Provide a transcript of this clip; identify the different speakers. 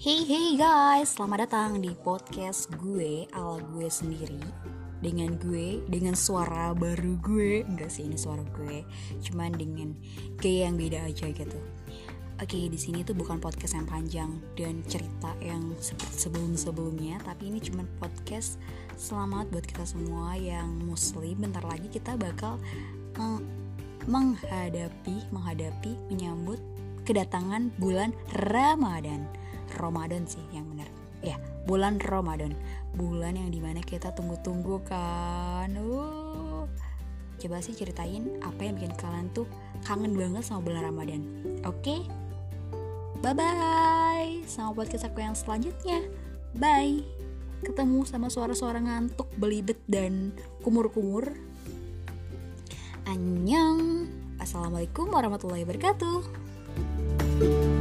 Speaker 1: Hey hey guys, selamat datang di podcast gue ala gue sendiri. Dengan gue dengan suara baru gue. Enggak sih ini suara gue. Cuman dengan gaya yang beda aja gitu. Oke di sini tuh bukan podcast yang panjang dan cerita yang seperti sebelum sebelumnya tapi ini cuman podcast selamat buat kita semua yang muslim. Bentar lagi kita bakal meng menghadapi menghadapi menyambut kedatangan bulan Ramadan. Ramadan sih yang benar. Ya, bulan Ramadan. Bulan yang di mana kita tunggu-tunggu kan. Uh. Coba sih ceritain apa yang bikin kalian tuh kangen banget sama bulan Ramadan. Oke? Okay? Bye-bye. Sama podcast aku yang selanjutnya. Bye. Ketemu sama suara-suara ngantuk, belibet, dan kumur-kumur. Annyeong. Assalamualaikum warahmatullahi wabarakatuh. thank you